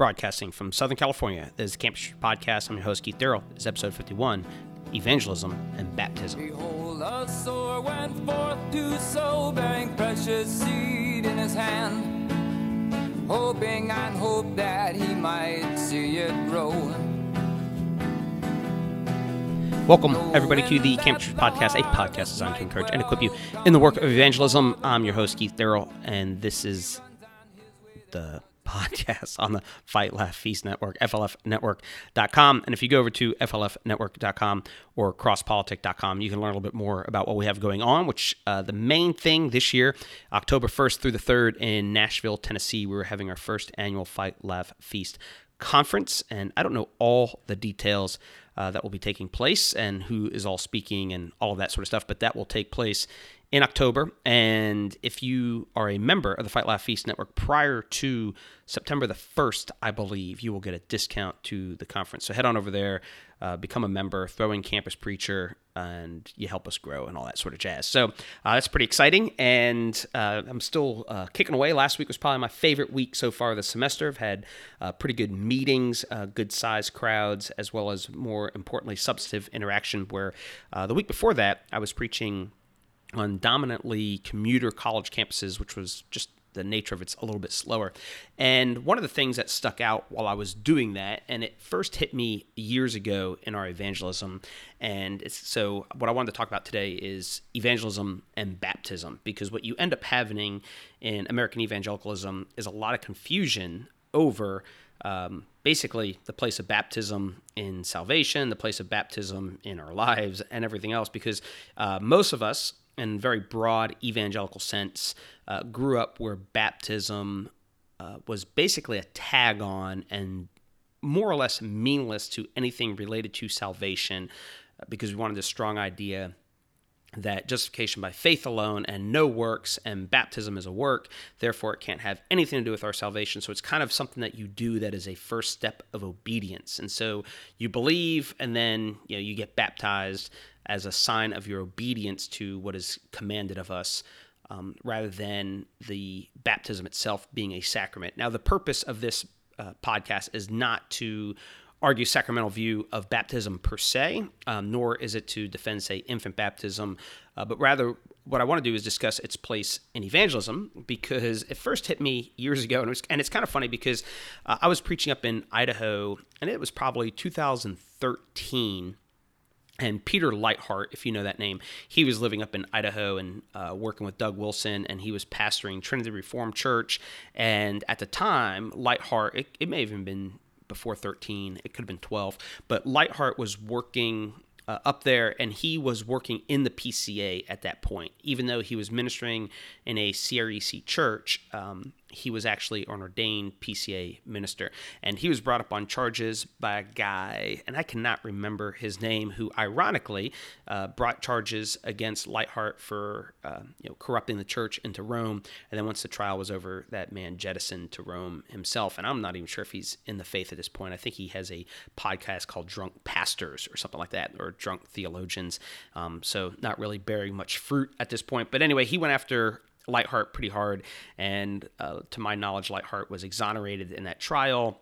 broadcasting from Southern California. This is the Campus Podcast. I'm your host, Keith Darrell. This is episode 51 Evangelism and Baptism. Behold, a sower went forth to sow, bearing precious seed in his hand, hoping and hope that he might see it grow. Welcome, everybody, to the Campus Podcast, a podcast designed to encourage and equip you in the work of evangelism. I'm your host, Keith Darrell, and this is the podcast on the Fight Laugh Feast Network, FLFnetwork.com. And if you go over to FLFnetwork.com or crosspolitic.com, you can learn a little bit more about what we have going on, which uh, the main thing this year, October 1st through the 3rd in Nashville, Tennessee, we were having our first annual Fight Laugh Feast conference. And I don't know all the details uh, that will be taking place and who is all speaking and all of that sort of stuff, but that will take place in October. And if you are a member of the Fight Laugh Feast Network prior to September the 1st, I believe, you will get a discount to the conference. So head on over there, uh, become a member, throw in Campus Preacher, and you help us grow and all that sort of jazz. So uh, that's pretty exciting. And uh, I'm still uh, kicking away. Last week was probably my favorite week so far this semester. I've had uh, pretty good meetings, uh, good sized crowds, as well as more importantly, substantive interaction. Where the week before that, I was preaching on dominantly commuter college campuses, which was just the nature of it's a little bit slower. And one of the things that stuck out while I was doing that, and it first hit me years ago in our evangelism, and so what I wanted to talk about today is evangelism and baptism, because what you end up having in American evangelicalism is a lot of confusion over um, basically the place of baptism in salvation, the place of baptism in our lives, and everything else, because uh, most of us in very broad evangelical sense, uh, grew up where baptism uh, was basically a tag on and more or less meaningless to anything related to salvation uh, because we wanted a strong idea that justification by faith alone and no works and baptism is a work therefore it can't have anything to do with our salvation so it's kind of something that you do that is a first step of obedience and so you believe and then you know you get baptized as a sign of your obedience to what is commanded of us. Um, rather than the baptism itself being a sacrament. Now, the purpose of this uh, podcast is not to argue sacramental view of baptism per se, um, nor is it to defend, say, infant baptism, uh, but rather what I want to do is discuss its place in evangelism because it first hit me years ago, and, it was, and it's kind of funny because uh, I was preaching up in Idaho, and it was probably 2013 and Peter Leithart, if you know that name, he was living up in Idaho and uh, working with Doug Wilson, and he was pastoring Trinity Reformed Church. And at the time, Leithart, it, it may have even been before 13, it could have been 12, but Leithart was working uh, up there, and he was working in the PCA at that point. Even though he was ministering in a CREC church, um, he was actually an ordained PCA minister. And he was brought up on charges by a guy, and I cannot remember his name, who ironically uh, brought charges against Leithart for uh, you know, corrupting the church into Rome. And then once the trial was over, that man jettisoned to Rome himself. And I'm not even sure if he's in the faith at this point. I think he has a podcast called Drunk Pastors or something like that, or Drunk Theologians. Um, so not really bearing much fruit at this point. But anyway, he went after Leithart pretty hard. And uh, to my knowledge, Leithart was exonerated in that trial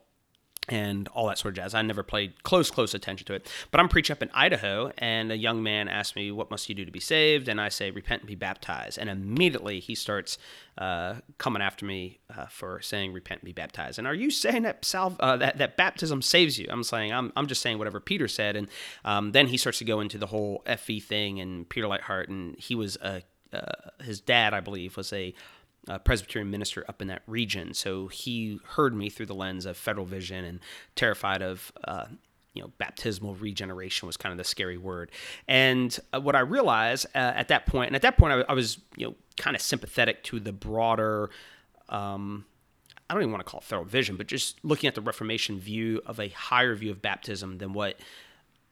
and all that sort of jazz. I never played close, close attention to it. But I'm preaching up in Idaho, and a young man asked me, What must you do to be saved? And I say, Repent and be baptized. And immediately he starts uh, coming after me uh, for saying, Repent and be baptized. And are you saying that, uh, that, that baptism saves you? I'm saying, I'm, I'm just saying whatever Peter said. And um, then he starts to go into the whole FV thing and Peter Leithart, and he was a uh, his dad, I believe, was a uh, Presbyterian minister up in that region. So he heard me through the lens of federal vision and terrified of, uh, you know, baptismal regeneration was kind of the scary word. And uh, what I realized uh, at that point, and at that point, I, I, was, you know, kind of sympathetic to the broader. Um, I don't even want to call it federal vision, but just looking at the Reformation view of a higher view of baptism than what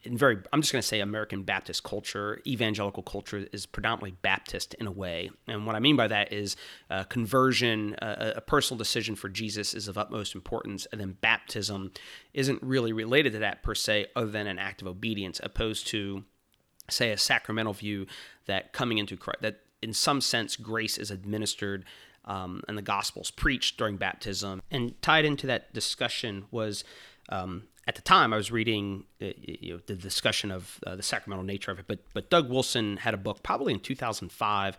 in very i'm just going to say american baptist culture evangelical culture is predominantly baptist in a way and what i mean by that is uh, conversion uh, a personal decision for jesus is of utmost importance and then baptism isn't really related to that per se other than an act of obedience opposed to say a sacramental view that coming into christ that in some sense grace is administered um, and the Gospels preached during baptism. And tied into that discussion was um, at the time I was reading uh, you know, the discussion of uh, the sacramental nature of it, but but Doug Wilson had a book probably in 2005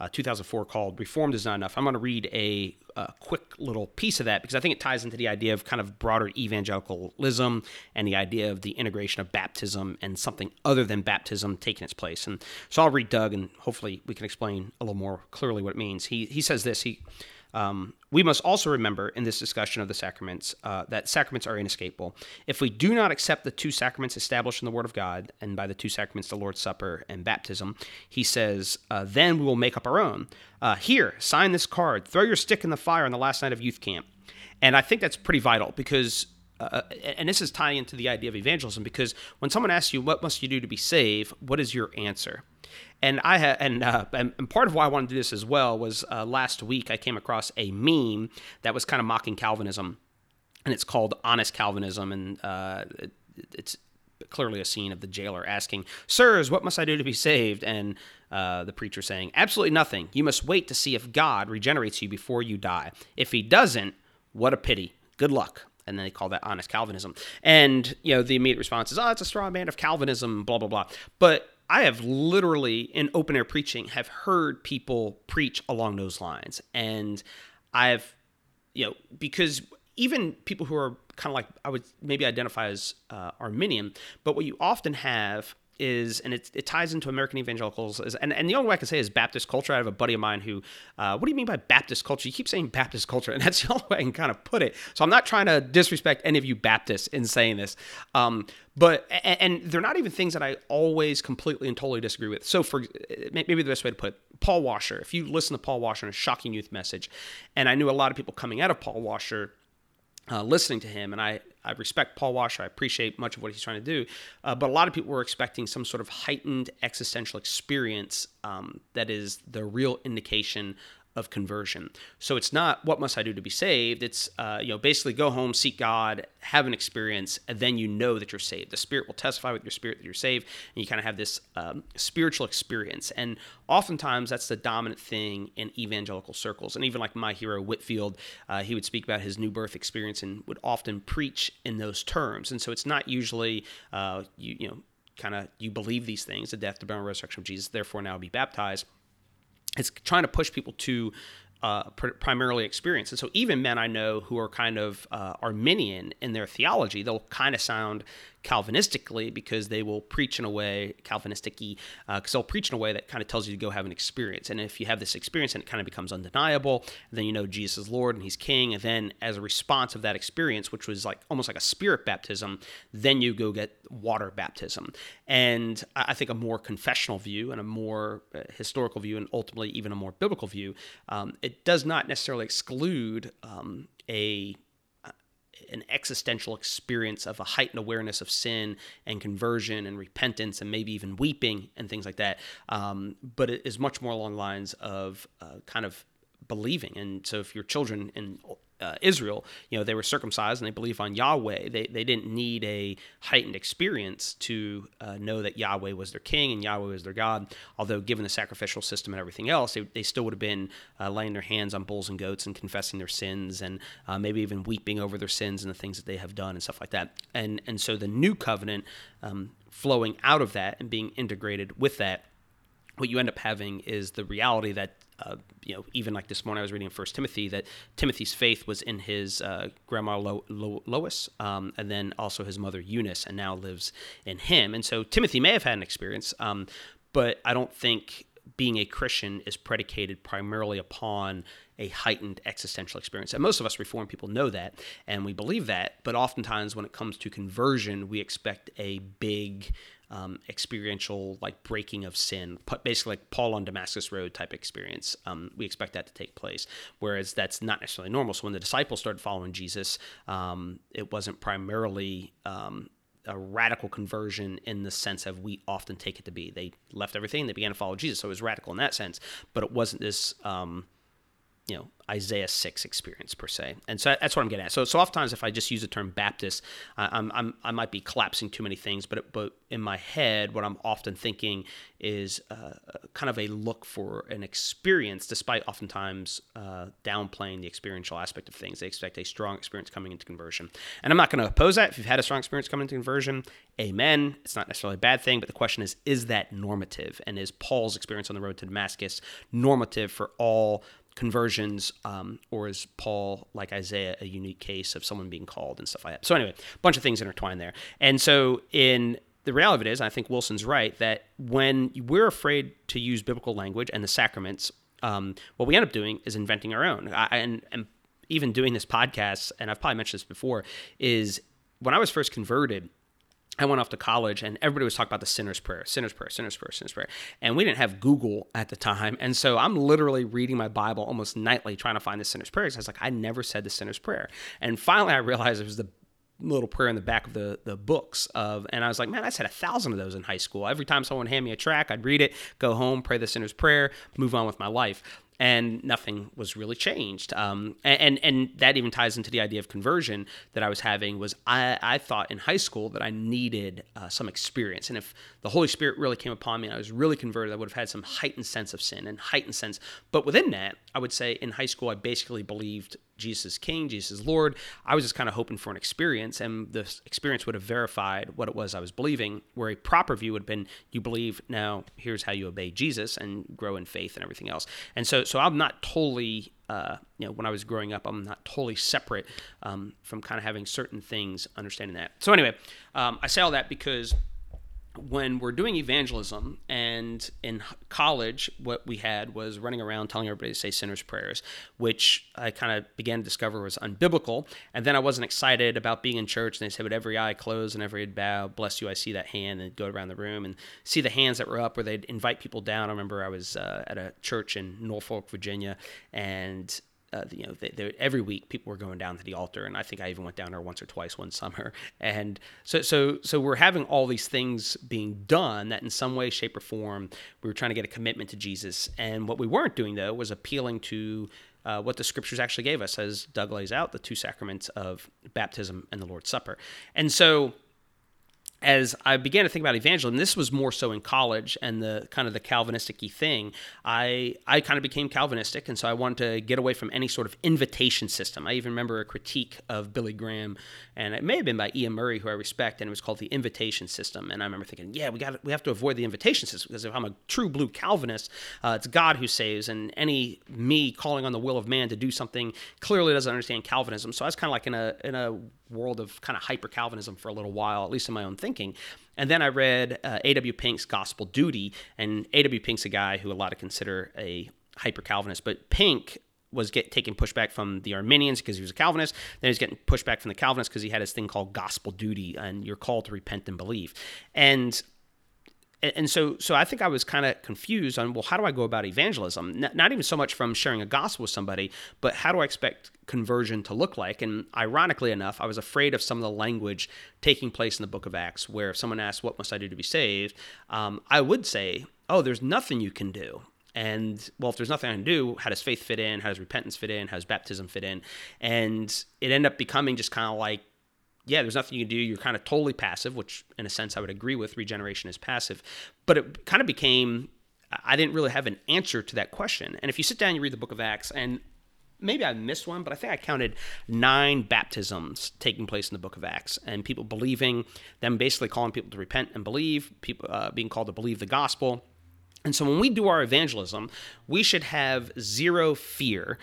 uh, 2004 called Reformed is Not Enough. I'm going to read a, a, quick little piece of that because I think it ties into the idea of kind of broader evangelicalism and the idea of the integration of baptism and something other than baptism taking its place. And so I'll read Doug and hopefully we can explain a little more clearly what it means. He, he says this. He um, we must also remember in this discussion of the sacraments uh, that sacraments are inescapable. If we do not accept the two sacraments established in the Word of God, and by the two sacraments, the Lord's Supper and baptism, he says, uh, then we will make up our own. Uh, here, sign this card, throw your stick in the fire on the last night of youth camp. And I think that's pretty vital because uh, and this is tying into the idea of evangelism because when someone asks you what must you do to be saved what is your answer and I had, and, uh, and part of why I wanted to do this as well was uh, last week I came across a meme that was kind of mocking Calvinism, and it's called Honest Calvinism, and uh, it, it's clearly a scene of the jailer asking, "Sirs, what must I do to be saved?" and uh, the preacher saying, "Absolutely nothing. You must wait to see if God regenerates you before you die. If He doesn't, what a pity. Good luck." and then they call that honest Calvinism. And you know, the immediate response is, "Oh, it's a straw man of Calvinism," blah blah blah. But I have literally in open air preaching have heard people preach along those lines, and I've you know because even people who are kind of like I would maybe identify as uh, Arminian, but what you often have is, and it, it ties into American evangelicals, is, and, and the only way I can say is Baptist culture. I have a buddy of mine who, uh, what do you mean by Baptist culture? You keep saying Baptist culture, and that's the only way I can kind of put it. So I'm not trying to disrespect any of you Baptists in saying this. Um, but, and, and they're not even things that I always completely and totally disagree with. So for, maybe the best way to put it, Paul Washer, if you listen to Paul Washer in a shocking youth message, and I knew a lot of people coming out of Paul Washer uh, listening to him, and I, I respect Paul Washer. I appreciate much of what he's trying to do, uh, but a lot of people were expecting some sort of heightened existential experience um, that is the real indication of conversion. So it's not what must I do to be saved. It's uh, you know basically go home, seek God, have an experience, and then you know that you're saved. The Spirit will testify with your spirit that you're saved, and you kind of have this um, spiritual experience. And oftentimes that's the dominant thing in evangelical circles. And even like my hero Whitefield, uh, he would speak about his new birth experience and would often preach in those terms. And so it's not usually uh, you you know kind of you believe these things, the death, the burial, resurrection of Jesus, therefore now be baptized it's trying to push people to uh, pr- primarily experience. And so even men I know who are kind of uh, Arminian in their theology, they'll kind of sound Calvinistically because they will preach in a way, Calvinistic-y, because uh, they'll preach in a way that kind of tells you to go have an experience. And if you have this experience and it kind of becomes undeniable, then you know Jesus is Lord and He's King. And then as a response of that experience, which was like almost like a spirit baptism, then you go get water baptism. And I think a more confessional view and a more uh, historical view, and ultimately even a more biblical view, um, it does not necessarily exclude um, a an existential experience of a heightened awareness of sin and conversion and repentance and maybe even weeping and things like that. Um, but it is much more along lines of uh, kind of believing. And so if your children in uh, Israel, you know, they were circumcised and they believe on Yahweh. They, they didn't need a heightened experience to uh, know that Yahweh was their king and Yahweh was their God. Although, given the sacrificial system and everything else, they, they still would have been uh, laying their hands on bulls and goats and confessing their sins and uh, maybe even weeping over their sins and the things that they have done and stuff like that. And, and so the new covenant um, flowing out of that and being integrated with that what you end up having is the reality that uh, you know, even like this morning, I was reading in First Timothy that Timothy's faith was in his uh, grandma Lo- Lo- Lois, um, and then also his mother Eunice, and now lives in him. And so Timothy may have had an experience, um, but I don't think being a Christian is predicated primarily upon a heightened existential experience. And most of us Reformed people know that, and we believe that. But oftentimes, when it comes to conversion, we expect a big um, experiential like breaking of sin, basically like Paul on Damascus Road type experience. Um, we expect that to take place, whereas that's not necessarily normal. So when the disciples started following Jesus, um, it wasn't primarily um, a radical conversion in the sense of we often take it to be. They left everything, they began to follow Jesus, so it was radical in that sense. But it wasn't this um, you know Isaiah six experience per se, and so that's what I'm getting at. So so oftentimes if I just use the term Baptist, I, I'm, I'm I might be collapsing too many things, but but in my head, what I'm often thinking is uh, kind of a look for an experience, despite oftentimes uh, downplaying the experiential aspect of things. They expect a strong experience coming into conversion, and I'm not going to oppose that. If you've had a strong experience coming into conversion, amen. It's not necessarily a bad thing, but the question is, is that normative, and is Paul's experience on the road to Damascus normative for all? Conversions, um, or is Paul, like Isaiah, a unique case of someone being called and stuff like that? So, anyway, a bunch of things intertwined there. And so, in the reality of it is, I think Wilson's right, that when we're afraid to use biblical language and the sacraments, um, what we end up doing is inventing our own. I, and, and even doing this podcast, and I've probably mentioned this before, is when I was first converted, I went off to college and everybody was talking about the sinner's prayer, sinner's prayer, sinner's prayer, sinner's prayer. And we didn't have Google at the time. And so I'm literally reading my Bible almost nightly trying to find the sinner's prayer. I was like, I never said the sinner's prayer. And finally I realized it was the little prayer in the back of the, the books of and I was like, man, I said a thousand of those in high school. Every time someone hand me a track, I'd read it, go home, pray the sinner's prayer, move on with my life and nothing was really changed. Um, and, and that even ties into the idea of conversion that I was having was I, I thought in high school that I needed uh, some experience. And if the Holy Spirit really came upon me and I was really converted, I would have had some heightened sense of sin and heightened sense. But within that, I would say in high school, I basically believed Jesus King, Jesus Lord. I was just kind of hoping for an experience, and the experience would have verified what it was I was believing. Where a proper view would have been, you believe now. Here's how you obey Jesus and grow in faith and everything else. And so, so I'm not totally. Uh, you know, when I was growing up, I'm not totally separate um, from kind of having certain things, understanding that. So anyway, um, I say all that because when we're doing evangelism and in college what we had was running around telling everybody to say sinner's prayers which i kind of began to discover was unbiblical. And then i wasn't excited about being in church and they said with every eye closed and every head bowed bless you i see that hand and go around the room and see the hands that were up where they'd invite people down. I remember i was uh, at a church in norfolk virginia and uh, you know, they, they, every week people were going down to the altar, and I think I even went down there once or twice one summer. And so, so, so we're having all these things being done that, in some way, shape, or form, we were trying to get a commitment to Jesus. And what we weren't doing though was appealing to uh, what the scriptures actually gave us, as Doug lays out, the two sacraments of baptism and the Lord's Supper. And so as I began to think about evangelism, this was more so in college and the kind of the Calvinistic thing, I, I kind of became Calvinistic. And so I wanted to get away from any sort of invitation system. I even remember a critique of Billy Graham, and it may have been by Iain Murray, who I respect, and it was called the invitation system. And I remember thinking, yeah, we got we have to avoid the invitation system because if I'm a true blue Calvinist, uh, it's God who saves, and any me calling on the will of man to do something clearly doesn't understand Calvinism. So I was kind of like in a in a world of kind of hyper Calvinism for a little while, at least in my own thinking. And then I read uh, A.W. Pink's Gospel Duty, and A.W. Pink's a guy who a lot of consider a hyper Calvinist, but Pink was get, taking pushback from the Arminians because he was a Calvinist. Then he's getting pushback from the Calvinists because he had his thing called gospel duty, and you're called to repent and believe. And and so so I think I was kind of confused on well how do I go about evangelism? Not even so much from sharing a gospel with somebody but how do I expect conversion to look like? And ironically enough I was afraid of some of the language taking place in the book of Acts where if someone asked what must I do to be saved? um, I would say oh there's nothing you can do. And well if there's nothing I can do how does faith fit in? How does repentance fit in? How does baptism fit in? And it ended up becoming just kind of like yeah, there's nothing you can do. You're kind of totally passive, which in a sense I would agree with. Regeneration is passive. But it kind of became, I didn't really have an answer to that question. And if you sit down, you read the book of Acts, and maybe I missed one, but I think I counted nine baptisms taking place in the book of Acts, and people believing, them basically calling people to repent and believe, people uh, being called to believe the gospel. And so when we do our evangelism, we should have zero fear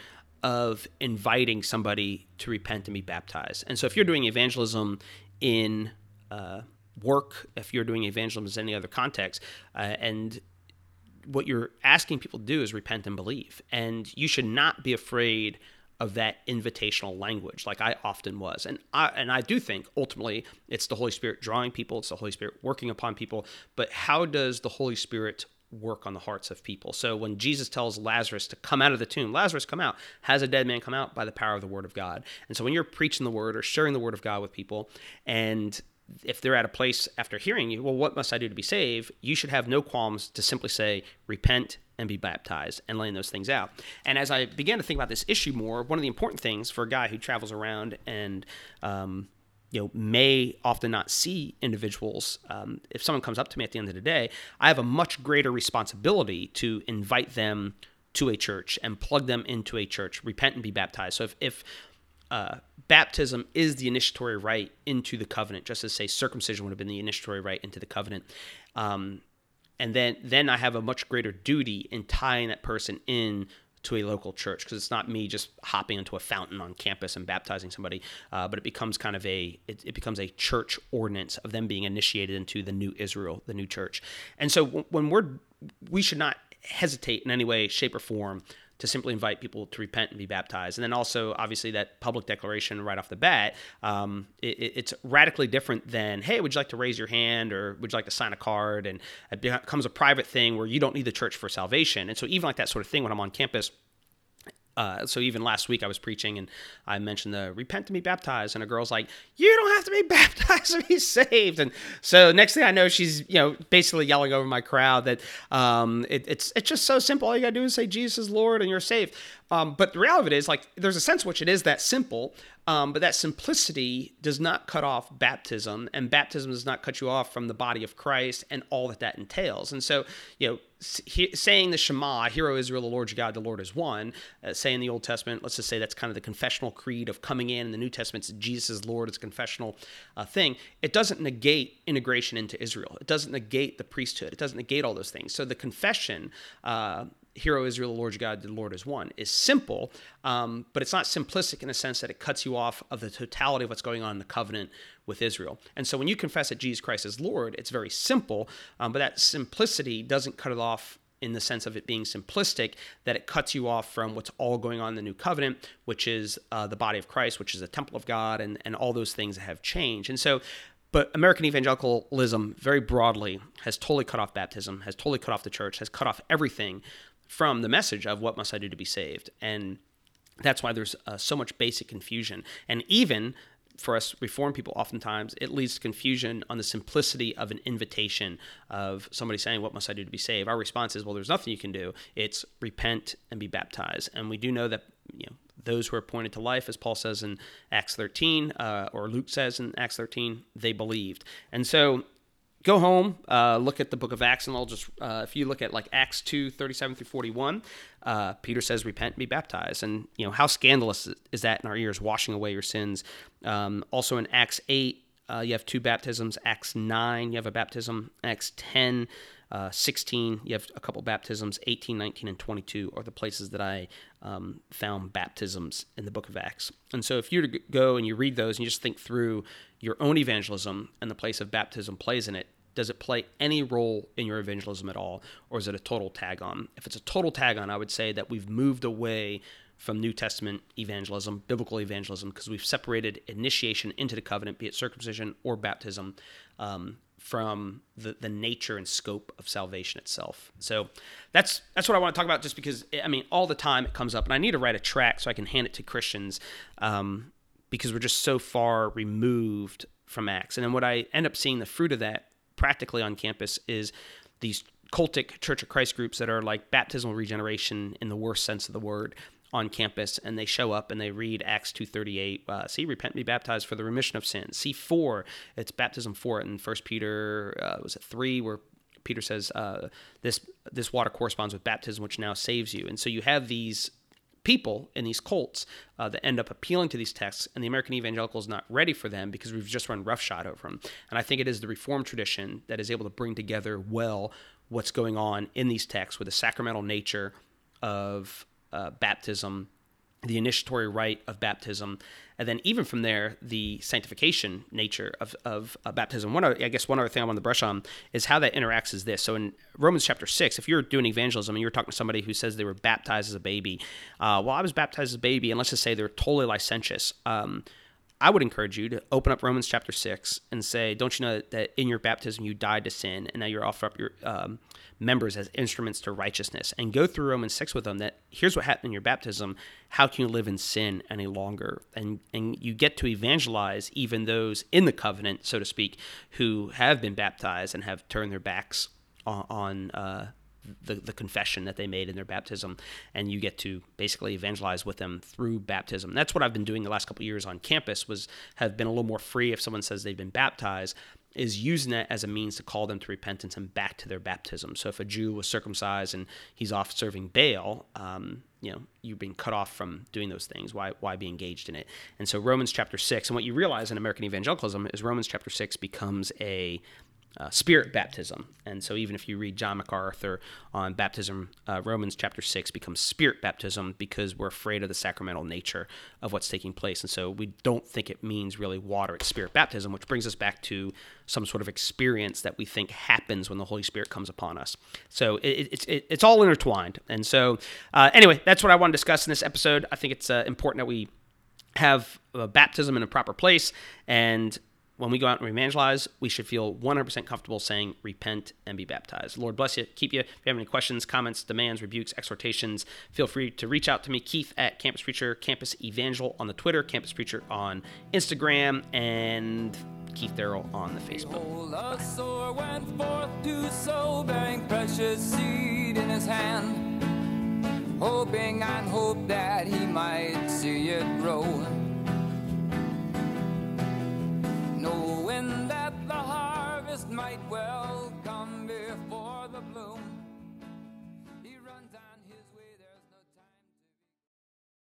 of inviting somebody to repent and be baptized. And so if you're doing evangelism in uh, work, if you're doing evangelism in any other context, uh, and what you're asking people to do is repent and believe. And you should not be afraid of that invitational language like I often was. And I and I do think ultimately it's the Holy Spirit drawing people, it's the Holy Spirit working upon people, but how does the Holy Spirit work on the hearts of people. So when Jesus tells Lazarus to come out of the tomb, Lazarus come out, has a dead man come out by the power of the word of God. And so when you're preaching the word or sharing the word of God with people and if they're at a place after hearing you, well, what must I do to be saved? You should have no qualms to simply say, repent and be baptized and laying those things out. And as I began to think about this issue more, one of the important things for a guy who travels around and um, you know may often not see individuals. Um, if someone comes up to me at the end of the day i have a much greater responsibility to invite them to a church and plug them into a church repent and be baptized. So if, if uh, baptism is the initiatory rite into the covenant just as say circumcision would have been the initiatory rite into the covenant um, and then then I have a much greater duty in tying that person in to a local church because it's not me just hopping into a fountain on campus and baptizing somebody, uh, but it becomes kind of a it, it, becomes a church ordinance of them being initiated into the new Israel, the new church. And so when we're we should not hesitate in any way, shape, or form to simply invite people to repent and be baptized. And then also, obviously, that public declaration right off the bat, um, it, it's radically different than, hey, would you like to raise your hand or would you like to sign a card? And it becomes a private thing where you don't need the church for salvation. And so, even like that sort of thing when I'm on campus, uh, so even last week I was preaching and I mentioned the repent to be baptized, and a girl's like, "You don't have to be baptized to be saved." And so next thing I know, she's you know basically yelling over my crowd that um, it, it's it's just so simple. All you gotta do is say Jesus is Lord, and you're saved. Um, but the reality of it is, like, there's a sense in which it is that simple, um, but that simplicity does not cut off baptism, and baptism does not cut you off from the body of Christ and all that that entails. And so, you know, he, saying the Shema, "Hear, O Israel, the Lord your God, the Lord is one," uh, say in the Old Testament, let's just say that's kind of the confessional creed of coming in. In the New Testament, it's Jesus is Lord. It's a confessional uh, thing. It doesn't negate integration into Israel. It doesn't negate the priesthood. It doesn't negate all those things. So the confession. Uh, Hear, O Israel, the Lord your God, the Lord is one, is simple, um, but it's not simplistic in the sense that it cuts you off of the totality of what's going on in the covenant with Israel. And so when you confess that Jesus Christ is Lord, it's very simple, um, but that simplicity doesn't cut it off in the sense of it being simplistic, that it cuts you off from what's all going on in the new covenant, which is uh, the body of Christ, which is the temple of God, and, and all those things that have changed. And so but American evangelicalism, very broadly, has totally cut off baptism, has totally cut off the church, has cut off everything from the message of what must I do to be saved. And that's why there's uh, so much basic confusion. And even for us reform people, oftentimes it leads to confusion on the simplicity of an invitation of somebody saying, What must I do to be saved? Our response is, Well, there's nothing you can do. It's repent and be baptized. And we do know that, you know, those who are appointed to life, as Paul says in Acts 13, uh, or Luke says in Acts 13, they believed. And so go home, uh, look at the book of Acts, and I'll just, uh, if you look at like Acts 2, 37 through 41, uh, Peter says, repent and be baptized. And, you know, how scandalous is that in our ears, washing away your sins? Um, also in Acts 8, uh, you have two baptisms. Acts 9, you have a baptism. Acts 10, uh, 16, you have a couple baptisms. 18, 19, and 22 are the places that I um, found baptisms in the book of Acts. And so if you go and you read those and you just think through your own evangelism and the place of baptism plays in it, does it play any role in your evangelism at all, or is it a total tag on? If it's a total tag on, I would say that we've moved away from New Testament evangelism, biblical evangelism, because we've separated initiation into the covenant, be it circumcision or baptism, um, from the, the nature and scope of salvation itself. So that's that's what I want to talk about. Just because I mean, all the time it comes up, and I need to write a track so I can hand it to Christians, um, because we're just so far removed from Acts. And then what I end up seeing the fruit of that practically on campus is these cultic Church of Christ groups that are like baptismal regeneration in the worst sense of the word on campus and they show up and they read acts 238 uh, see repent and be baptized for the remission of sins. See four it's baptism four in first peter uh, was it three where peter says uh, this this water corresponds with baptism which now saves you. And so you have these people in these cults uh, that end up appealing to these texts, and the American evangelical is not ready for them because we've just run roughshod over them. And I think it is the Reformed tradition that is able to bring together well what's going on in these texts with the sacramental nature of uh, baptism the initiatory rite of baptism, and then even from there, the sanctification nature of, of uh, baptism. One, other, I guess, one other thing I want to brush on is how that interacts. Is this so in Romans chapter six? If you're doing evangelism and you're talking to somebody who says they were baptized as a baby, uh, well, I was baptized as a baby, and let's just say they're totally licentious. Um, I would encourage you to open up Romans chapter six and say, "Don't you know that in your baptism you died to sin, and now you're offer up your um, members as instruments to righteousness?" And go through Romans six with them. That here's what happened in your baptism. How can you live in sin any longer? And and you get to evangelize even those in the covenant, so to speak, who have been baptized and have turned their backs on, on uh, the, the confession that they made in their baptism, and you get to basically evangelize with them through baptism. That's what I've been doing the last couple years on campus. Was have been a little more free if someone says they've been baptized is using that as a means to call them to repentance and back to their baptism. So if a Jew was circumcised and he's off serving Baal, um, you know, you're being cut off from doing those things. Why, why be engaged in it? And so Romans chapter six, and what you realize in American evangelicalism is Romans chapter six becomes a uh, spirit baptism. And so, even if you read John MacArthur on baptism, uh, Romans chapter 6 becomes spirit baptism because we're afraid of the sacramental nature of what's taking place. And so, we don't think it means really water, it's spirit baptism, which brings us back to some sort of experience that we think happens when the Holy Spirit comes upon us. So, it, it, it, it's all intertwined. And so, uh, anyway, that's what I want to discuss in this episode. I think it's uh, important that we have baptism in a proper place and when we go out and evangelize, we should feel 100% comfortable saying, repent and be baptized. Lord bless you, keep you. If you have any questions, comments, demands, rebukes, exhortations, feel free to reach out to me, Keith at Campus Preacher, Campus Evangel on the Twitter, Campus Preacher on Instagram, and Keith Darrell on the Facebook. hoping and hope that he might see it grow. Knowing that